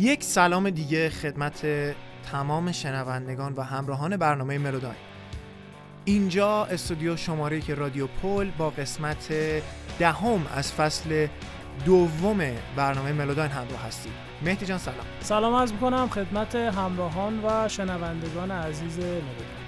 یک سلام دیگه خدمت تمام شنوندگان و همراهان برنامه ملوداین. اینجا استودیو شماره که رادیو پل با قسمت دهم از فصل دوم برنامه ملوداین همراه هستید. مهدی جان سلام. سلام عرض می‌کنم خدمت همراهان و شنوندگان عزیز ملوداین.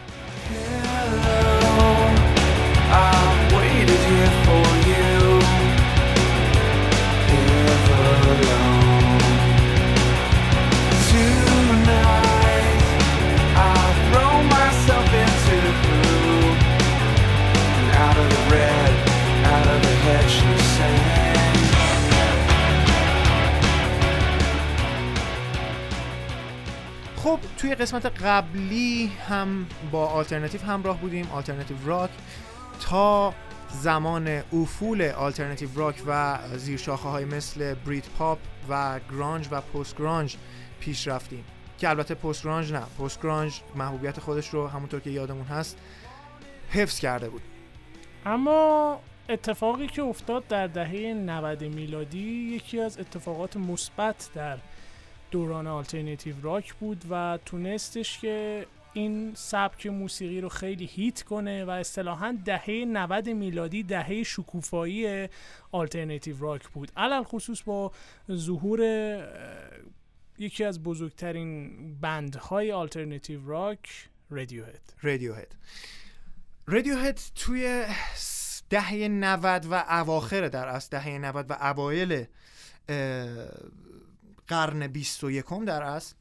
توی قسمت قبلی هم با آلترناتیو همراه بودیم alternative rock تا زمان افول alternative rock و زیرشاخه های مثل بریت پاپ و grunge و post-grunge پیش رفتیم. که البته post-grunge نه. post-grunge محبوبیت خودش رو همونطور که یادمون هست حفظ کرده بود. اما اتفاقی که افتاد در دهه 90 میلادی یکی از اتفاقات مثبت در دوران alternative rock بود و تونستش که این سبک موسیقی رو خیلی hit کنه و اصطلاحا دهه 90 میلادی دهه شکوفایی alternative rock بود. علی‌الخصوص با ظهور یکی از بزرگترین بندهای alternative rock Radiohead Radiohead Radiohead توی دهه 90 و اواخر در از دهه 90 و اوایل قرن 21 در اصل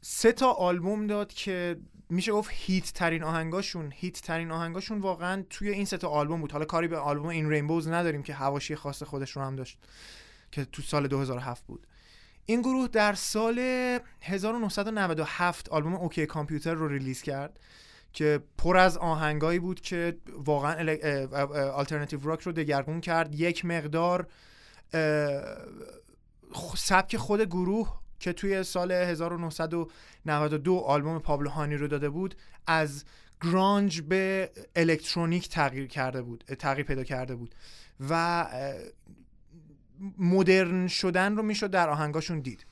سه تا آلبوم داد که میشه گفت hit ترین آهنگاشون hit ترین آهنگاشون واقعا توی این سه تا آلبوم بود. حالا کاری به آلبوم In Rainbows نداریم که حواشی خاص خودش رو هم داشت که تو سال 2007 بود. این گروه در سال 1997 آلبوم OK Computer رو release کرد که پر از آهنگایی بود که واقعا alternative rock رو دگرگون کرد. یک مقدار سبک خود گروه که توی سال 1992 آلبوم Pablo Honey رو داده بود از grunge به الکترونیک تغییر کرده بود تغییر پیدا کرده بود و مدرن شدن رو می‌شد در آهنگاشون دید.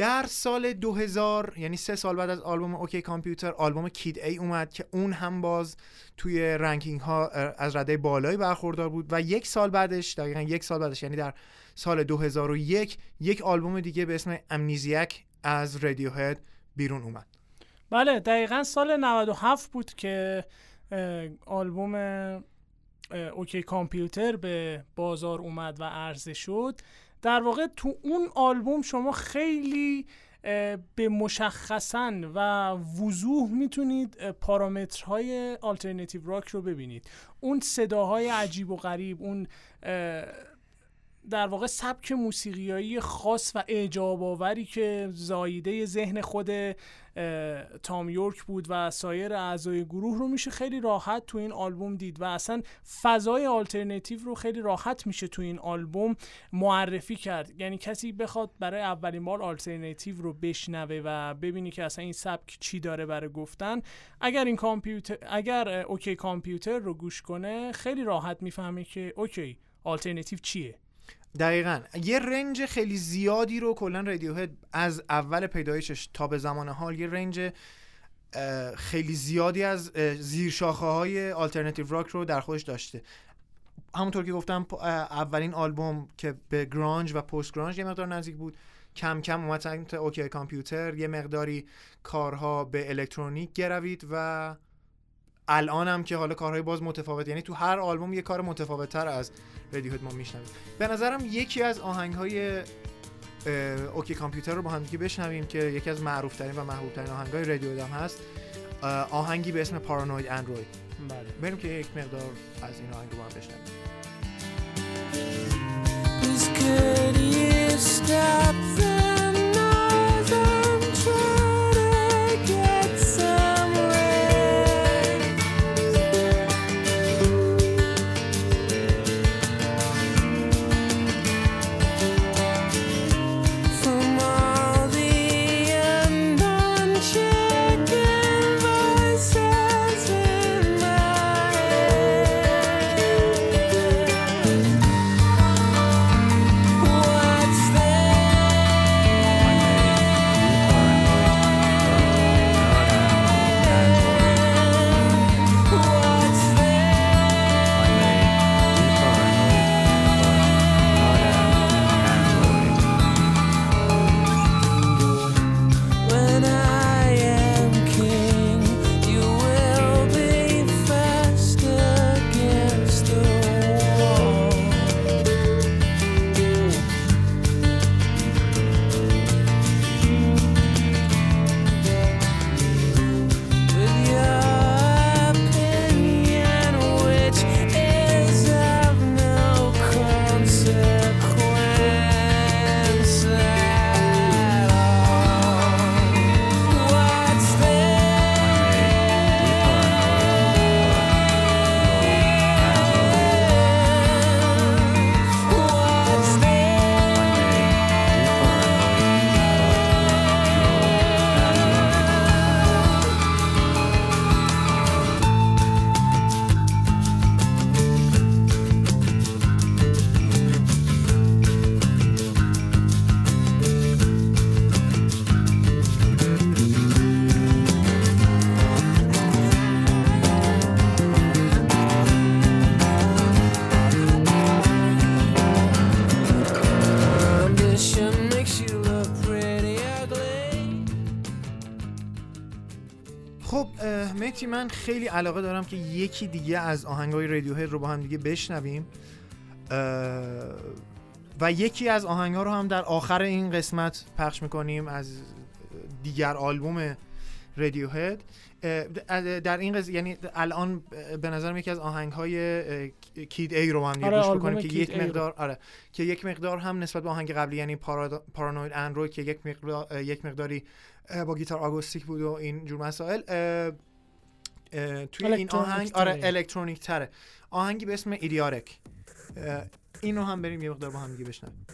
در سال 2000 یعنی سه سال بعد از آلبوم OK Computer آلبوم Kid A اومد که اون هم باز توی ranking ها از رده بالایی برخوردار بود و یک سال بعدش دقیقا یک سال بعدش یعنی در سال 2001 یک آلبوم دیگه به اسم امنیزیک از هد بیرون اومد. بله دقیقا سال 97 بود که آلبوم اوکی کامپیوتر به بازار اومد و عرضه شد. در واقع تو اون آلبوم شما خیلی به مشخصا و وضوح می‌تونید پارامترهای آلترناتیو راک رو ببینید. اون صداهای عجیب و غریب اون در واقع سبک موسیقیایی خاص و اعجاب آوری که زاییده ذهن خود تام یورک بود و سایر اعضای گروه رو میشه خیلی راحت تو این آلبوم دید و اصلا فضای آلترناتیو رو خیلی راحت میشه تو این آلبوم معرفی کرد. یعنی کسی بخواد برای اولین بار آلترناتیو رو بشنوه و ببینی که اصلا این سبک چی داره برای گفتن اگر این کامپیوتر اگر OK Computer رو گوش کنه خیلی راحت می‌فهمه که OK alternative چیه. دقیقا. یه range خیلی زیادی رو کلا Radiohead از اول پیدایشش تا به زمان حال یه range خیلی زیادی از زیرشاخه های alternative rock رو در خودش داشته. همونطور که گفتم اولین آلبوم که به grunge و post-grunge یه مقدار نزدیک بود. کم کم اومد سمت OK Computer یه مقداری کارها به الکترونیک گروید و الان هم که حالا کارهای باز متفاوت یعنی تو هر آلبوم یه کار متفاوت تر از رادیوهد ما میشنویم. به نظرم یکی از آهنگ های اوکی کامپیوتر رو با هم دیگه بشنویم که یکی از معروف ترین و محبوب ترین آهنگ های رادیو هم هست. آهنگی به اسم پارانوید اندروید بله. بریم که یک مقدار از این آهنگ رو با هم بشنویم. متی من خیلی علاقه دارم که یکی دیگه از آهنگای رادیوهد رو با هم دیگه بشنویم و یکی از آهنگا رو هم در آخر این قسمت پخش می‌کنیم از دیگر آلبوم رادیوهد در این قضیه یعنی الان به نظرم یکی از آهنگ های کید ای رو هم آره گوش بکنیم که یک مقدار آره که یک مقدار هم نسبت به آهنگ قبلی یعنی پارانوید اندروید که یک مقدار یک مقداری با گیتار آگوستیک بود و این جور مسائل توی این آهنگ آره الکترونیک تره. آهنگی به اسم ایدیارک. اینو هم بریم یه مقدار با هم دیگه بشنویم.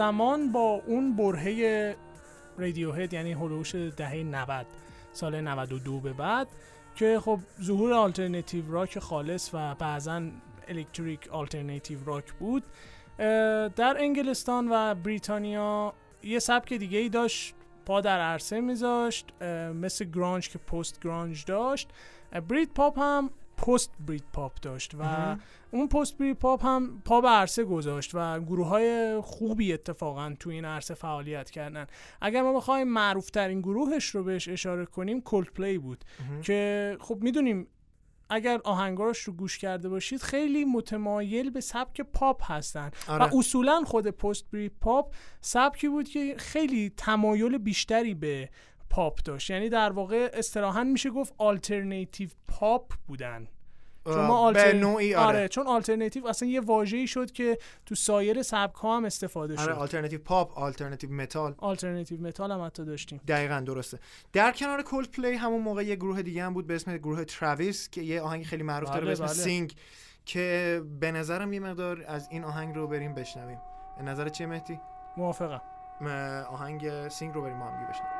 همزمان با اون برهه Radiohead یعنی هلوش دهه 90 سال 92 به بعد که خب ظهور alternative rock خالص و بعضا electric alternative rock بود در انگلستان و بریتانیا یه سبک دیگه ای داشت پا در عرصه میذاشت مثل grunge که post-grunge داشت. بریت پاپ هم post-Britpop داشت و اون post-Britpop هم پا به عرصه گذاشت و گروه های خوبی اتفاقا تو این عرصه فعالیت کردن. اگر ما بخوایم معروف ترین گروهش رو بهش اشاره کنیم Coldplay بود که خب می‌دونیم اگر آهنگاش رو گوش کرده باشید خیلی متمایل به سبک پاپ هستن. آره. و اصولا خود post-Britpop سبکی بود که خیلی تمایل بیشتری به پاپ داشت. یعنی در واقع اصطلاحا میشه گفت alternative pop بودن. شما alter... نوعی آره. آره. چون آلترناتیو اصلا یه واژه‌ای شد که تو سایر سبک ها هم استفاده آره، شد. آره alternative pop alternative metal alternative metal هم حتی داشتیم. دقیقا درسته. در کنار Coldplay همون موقع یه گروه دیگه هم بود به اسم گروه Travis که یه آهنگ خیلی معروف داره به اسم بله. Sing که به نظرم یه مقدار از این آهنگ رو بریم بشنویم. نظر چیه مهدی؟ موافقم. آهنگ Sing رو بریم ما هم بشنویم.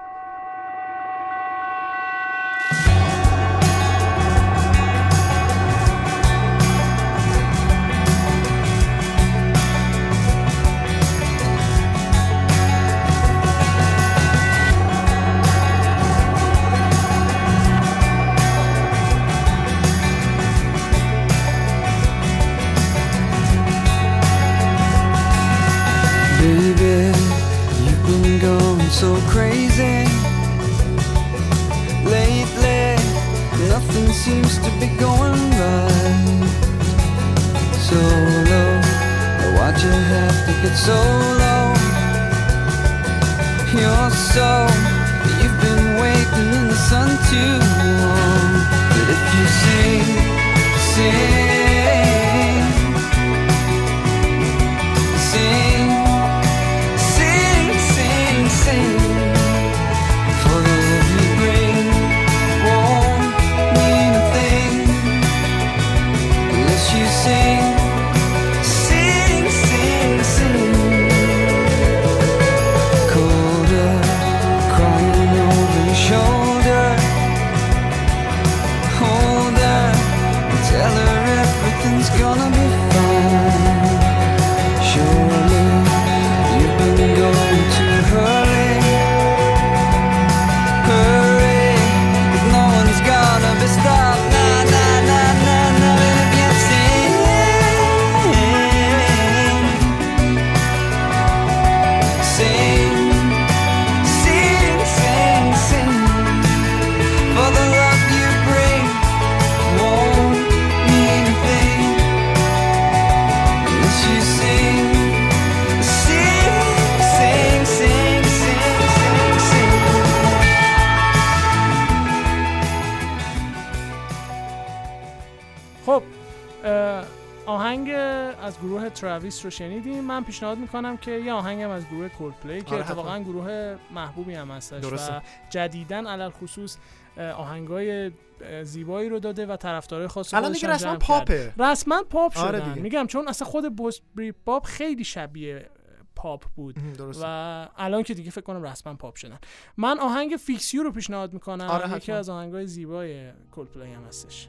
So crazy. Lately, nothing seems to be going right. So low, why'd you have to get so low? You're so, you've been waiting in the sun too long. But if you sing, sing Travis رو شنیدیم من پیشنهاد می‌کنم که یه آهنگم از گروه Coldplay که آره، اتفاقا. گروه محبوبی هم هستش درسته. و جدیدن علی الخصوص آهنگای زیبایی رو داده و طرفدارای خاص الان دیگه رسما. پاپه رسما پاپ شدن آره. میگم چون اصلا خود post-Britpop خیلی شبیه پاپ بود درسته و الان که دیگه فکر کنم رسما پاپ شدن من آهنگ Fix You رو پیشنهاد می‌کنم آره، یکی. از آهنگای زیبای Coldplay هم هستش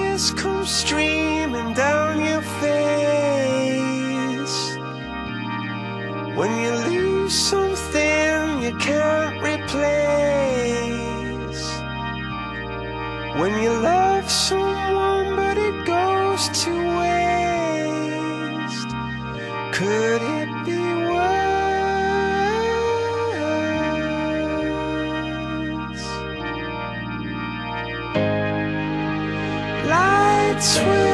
come streaming down your face. When you lose something you can't replace. When you love someone but it goes to waste. Could sweet.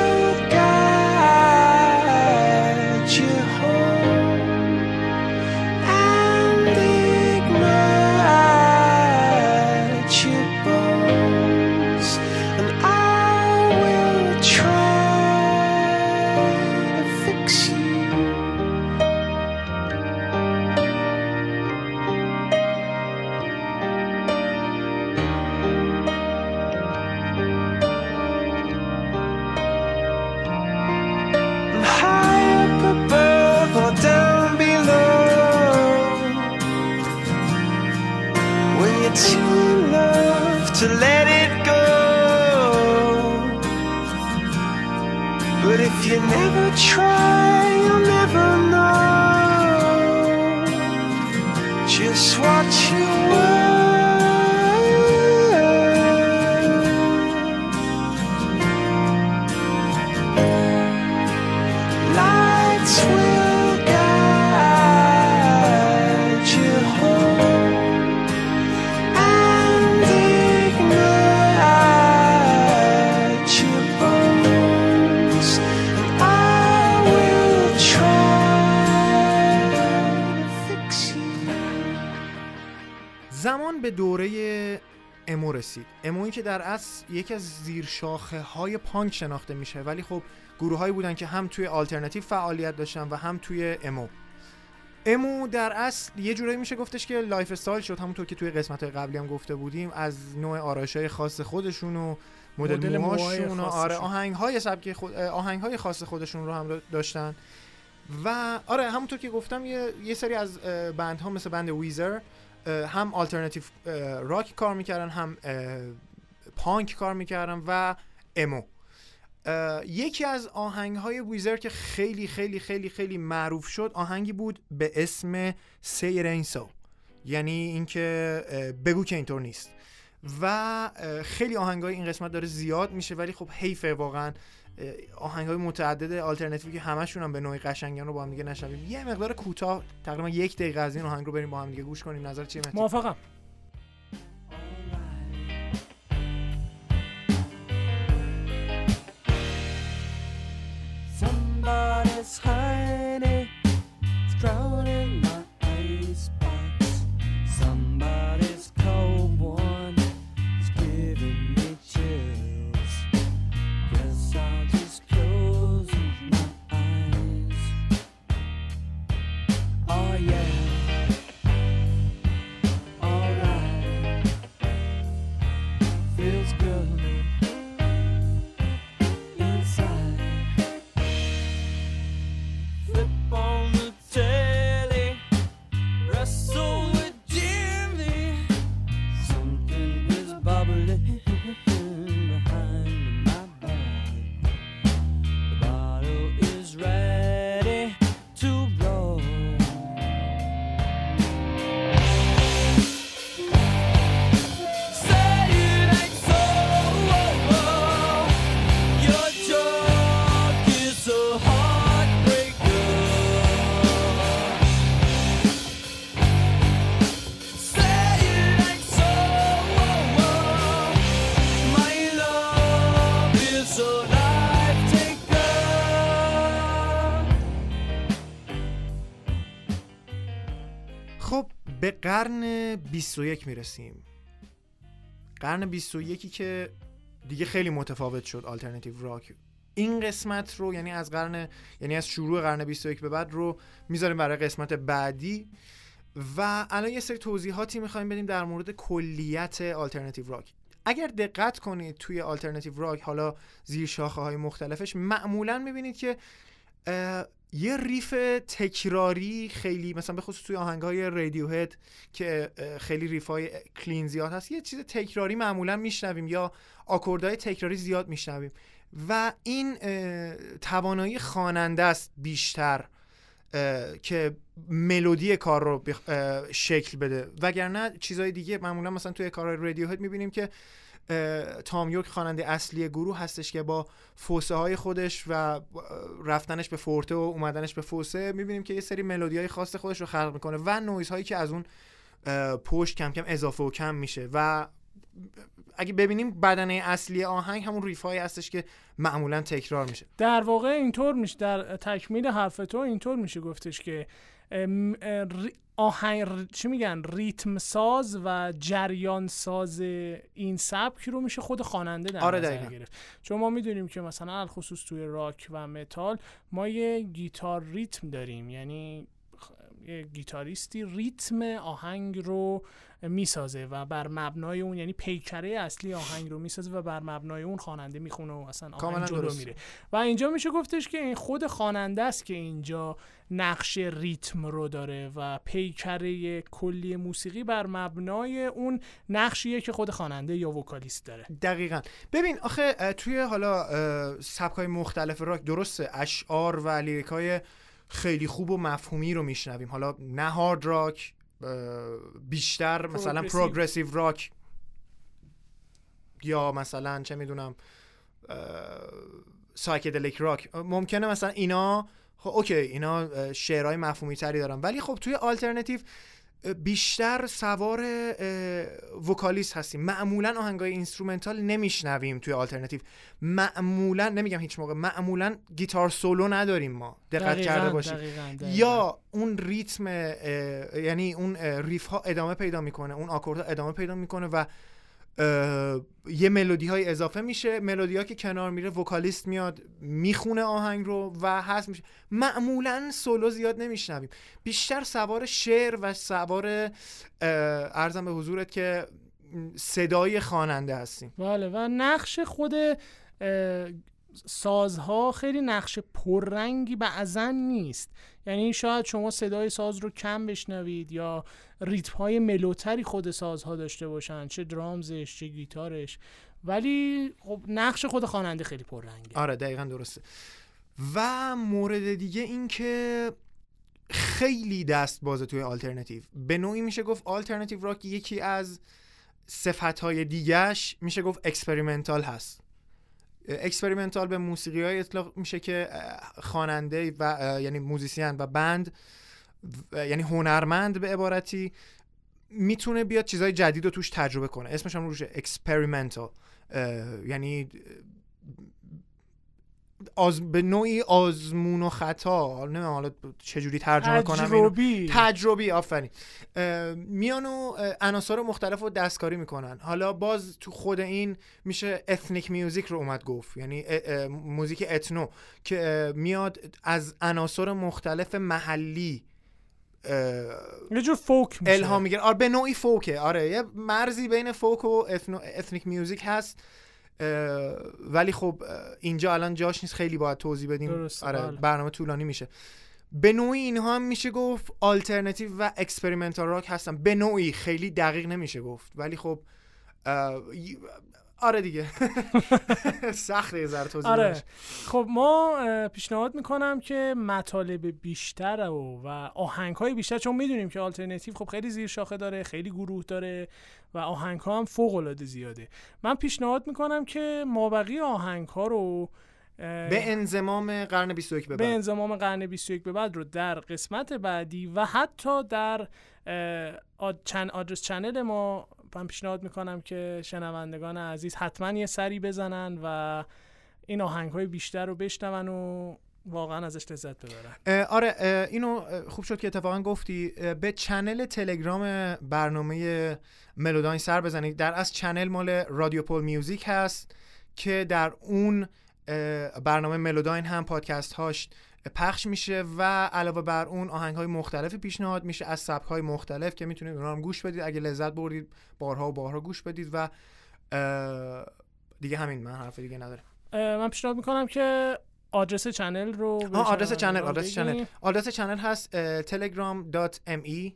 Try, you'll never know just what you were. به دوره emo رسید. emo یی که در اصل یکی از زیرشاخه های پانک شناخته میشه ولی خب گروه هایی بودن که هم توی آلترناتیو فعالیت داشتن و هم توی emo. emo در اصل یه جورایی میشه گفتش که lifestyle شد. همونطور که توی قسمت های قبلی هم گفته بودیم از نوع آرایش های خاص خودشون و مدل موهاشون و آره. آهنگ های سبک خود آهنگ های خاص خودشون رو هم داشتن. و آره همونطور که گفتم یه, یه سری از بندها مثل بند ویزر هم آلترناتیو راک کار می‌کردن هم پانک کار می‌کردن و امو یکی از آهنگ های ویزر که خیلی خیلی خیلی خیلی معروف شد آهنگی بود به اسم سیر اینسو یعنی اینکه بگو که اینطور نیست. و خیلی آهنگ های این قسمت داره زیاد میشه ولی خب حیفه واقعا. آهنگ های متعدد آلترناتیوی که همشون هم به نوعی قشنگن رو با هم دیگه نشنویم. یه مقدار کوتاه تقریبا یک دقیقه از این آهنگ رو بریم با هم دیگه گوش کنیم. نظر چیه؟ موافقم. Somebody's 21 می‌رسیم. قرن 21 که دیگه خیلی متفاوت شد alternative rock این قسمت رو یعنی از قرن یعنی از شروع قرن 21 به بعد رو می‌ذاریم برای قسمت بعدی. و الان یه سری توضیحاتی می‌خوایم بدیم در مورد کلیت alternative rock اگر دقت کنید توی alternative rock حالا زیر شاخه های مختلفش معمولا می‌بینید که یه riff تکراری خیلی مثلا به خصوص توی آهنگ های رادیو هد که خیلی ریف های کلین زیاد هست یه چیز تکراری معمولا میشنویم یا آکوردهای تکراری زیاد میشنویم و این توانایی خواننده است بیشتر که ملودی کار رو شکل بده. وگرنه چیزهای دیگه معمولا مثلا توی کارهای رادیو هد می‌بینیم که تام یورک خواننده اصلی گروه هستش که با فوسه های خودش و رفتنش به فورته و اومدنش به فوسه می‌بینیم که یه سری ملودی های خاص خودش رو خلق می‌کنه و نویز هایی که از اون پشت کم کم اضافه و کم میشه و اگه ببینیم بدنه اصلی آهنگ همون ریف های هستش که معمولا تکرار میشه. در واقع اینطور میشه در تکمیل حرف تو اینطور میشه گفتش که آهنگ چی میگن؟ ریتم ساز و جریان ساز این سبک رو میشه خود خواننده در آره نظر گرفت. چون ما می‌دونیم که مثلا خصوص توی راک و متال ما یه گیتار ریتم داریم. یعنی گیتاریستی ریتم آهنگ رو می‌سازه و بر مبنای اون یعنی پیکره اصلی آهنگ رو می‌سازه و بر مبنای اون خواننده می‌خونه و اصلا آهنگ جلو میره. و اینجا میشه گفتش که این خود خواننده است که اینجا نقش ریتم رو داره و پیکره کلی موسیقی بر مبنای اون نقشیه که خود خواننده یا vocalist داره. دقیقا. ببین آخه توی حالا سبکای مختلف راک درسته اشعار و lyric ای خیلی خوب و مفهومی رو میشنویم. حالا نه hard rock بیشتر مثلا progressive rock یا مثلا چه می‌دونم psychedelic rock ممکنه مثلا اینا خب okay اینا شعرهای مفهومی تری دارن. ولی خب توی آلترنتیو بیشتر سوار vocalist هستیم. معمولا آهنگای instrumental نمیشنویم توی آلترناتیو. معمولا نمیگم هیچ موقع معمولا guitar solo نداریم ما. دقت کرده باشیم یا اون ریتم یعنی اون riff ها ادامه پیدا می‌کنه اون آکوردها ادامه پیدا می‌کنه و یه ملودی های اضافه میشه. ملودی ها که کنار میره vocalist میاد می‌خونه آهنگ رو و هست میشه. معمولا سولو زیاد نمیشنویم. بیشتر سوار شعر و سوار ارزم به حضورت که صدای خواننده هستیم. بله و نقش خود سازها خیلی نقش پررنگی بعضا نیست. یعنی شاید شما صدای ساز رو کم بشنوید یا ریتم های ملوتری خود سازها داشته باشن چه درامزش چه گیتارش. ولی خب نقش خود خواننده خیلی پررنگه. آره دقیقا درسته. و مورد دیگه این که خیلی دست بازه توی آلترنتیو. به نوعی میشه گفت alternative rock یکی از صفت های دیگهش میشه گفت experimental هست. experimental به موسیقی های اطلاق میشه که خواننده و یعنی musician و band یعنی هنرمند به عبارتی می‌تونه بیاد چیزهای جدید رو توش تجربه کنه. اسمش هم روشه experimental یعنی آز... به نوعی آزمون و خطا. نمی‌دونم حالا چجوری ترجمه کنم تجربی. تجربی آفرین. میان و عناصر مختلف رو دستکاری می‌کنن. حالا باز تو خود این میشه ethnic music رو اومد گفت. یعنی موزیک ethno که میاد از عناصر مختلف محلی یه جور فوک میشه. الهام می‌گیره. آره به نوعی فوکه. آره یه مرزی بین فوک و ethnic music هست. ولی خب اینجا الان جاش نیست. خیلی باید توضیح بدیم. آره بله. برنامه طولانی میشه. به نوعی اینها هم میشه گفت آلترناتیو و experimental rock هستن. به نوعی خیلی دقیق نمیشه گفت. ولی خب آره دیگه. سخته یه ذره توضیح آره. خب ما پیشنهاد می‌کنم که مطالب بیشتر و, و آهنگ های بیشتر چون می‌دونیم که آلترناتیو خب خیلی زیر شاخه داره خیلی گروه داره و آهنگ ها هم فوق العاده زیاده. من پیشنهاد می‌کنم که مابقی آهنگ ها رو به انزمام قرن 21 به بعد. به انزمام قرن 21 به بعد رو در قسمت بعدی و حتی در آد چن آدرس چنل ما من پیشنهاد می‌کنم که شنوندگان عزیز حتما یه سری بزنن و این آهنگ های بیشتر رو بشنون و واقعا ازش لذت ببرن. آره اه، اینو خوب شد که اتفاقا گفتی. به channel تلگرام برنامه ملوداین سر بزنید. در از channel مال رادیو پول میوزیک هست که در اون برنامه ملوداین هم پادکست هاش پخش میشه و علاوه بر اون آهنگ های مختلف پیشنهاد میشه از سبک های مختلف که می‌تونید اونها هم گوش بدید. اگه لذت بردید بارها و بارها گوش بدید و دیگه همین من حرف دیگه ندارم. اه، من پیشنهاد می‌کنم که آدرس channel رو آدرس channel آدرس channel. آدرس channel هست telegram.me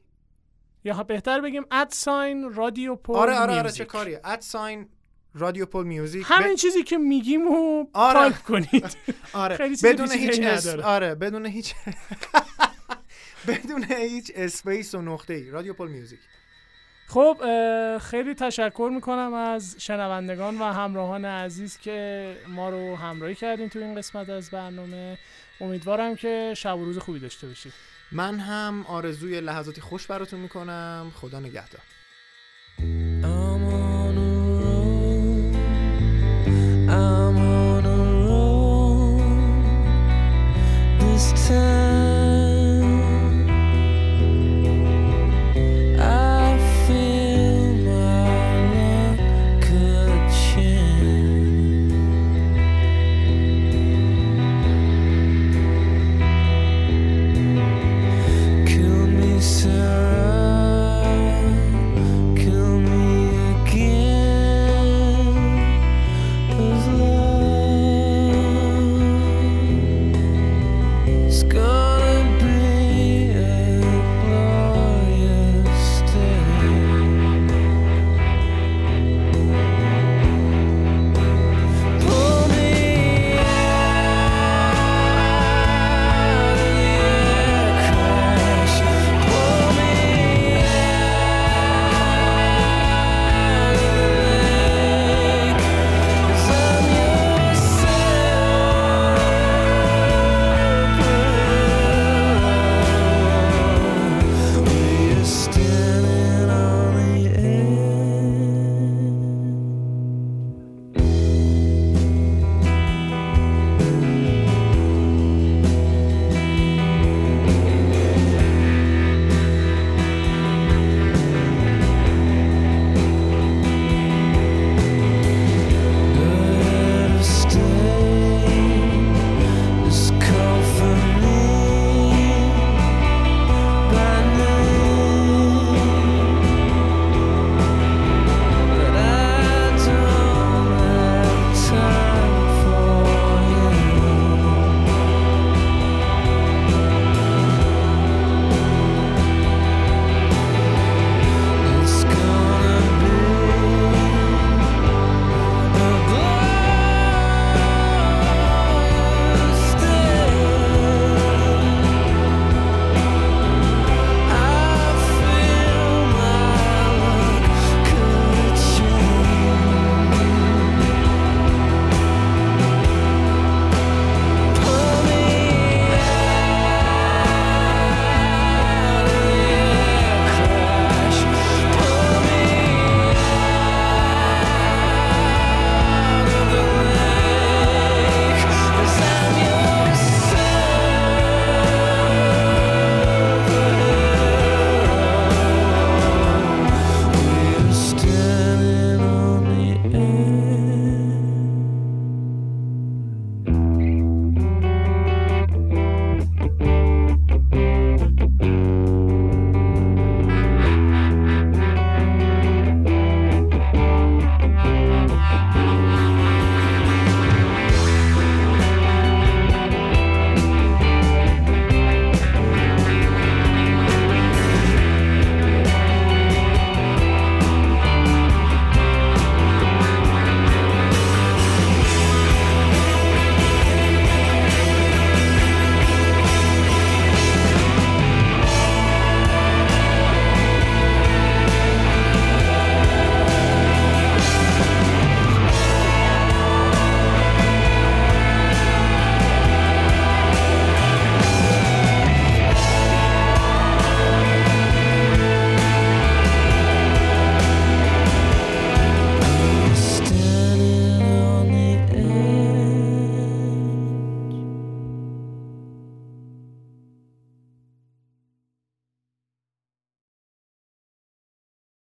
یا بهتر بگیم at sign رادیو پول آره آره آره. چه کاریه. at sign رادیو پول میوزیک همین چیزی که میگیم و آره. تایپ کنید. آره. خیلی بدون هیچ اس... آره بدون هیچ بدون هیچ space و نقطه ای رادیو پول میوزیک. خب خیلی تشکر می‌کنم از شنوندگان و همراهان عزیز که ما رو همراهی کردین تو این قسمت از برنامه. امیدوارم که شب و روز خوبی داشته باشید. من هم آرزوی لحظاتی خوش براتون می‌کنم. خدا نگهدار. time.